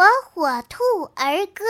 火火兔儿歌。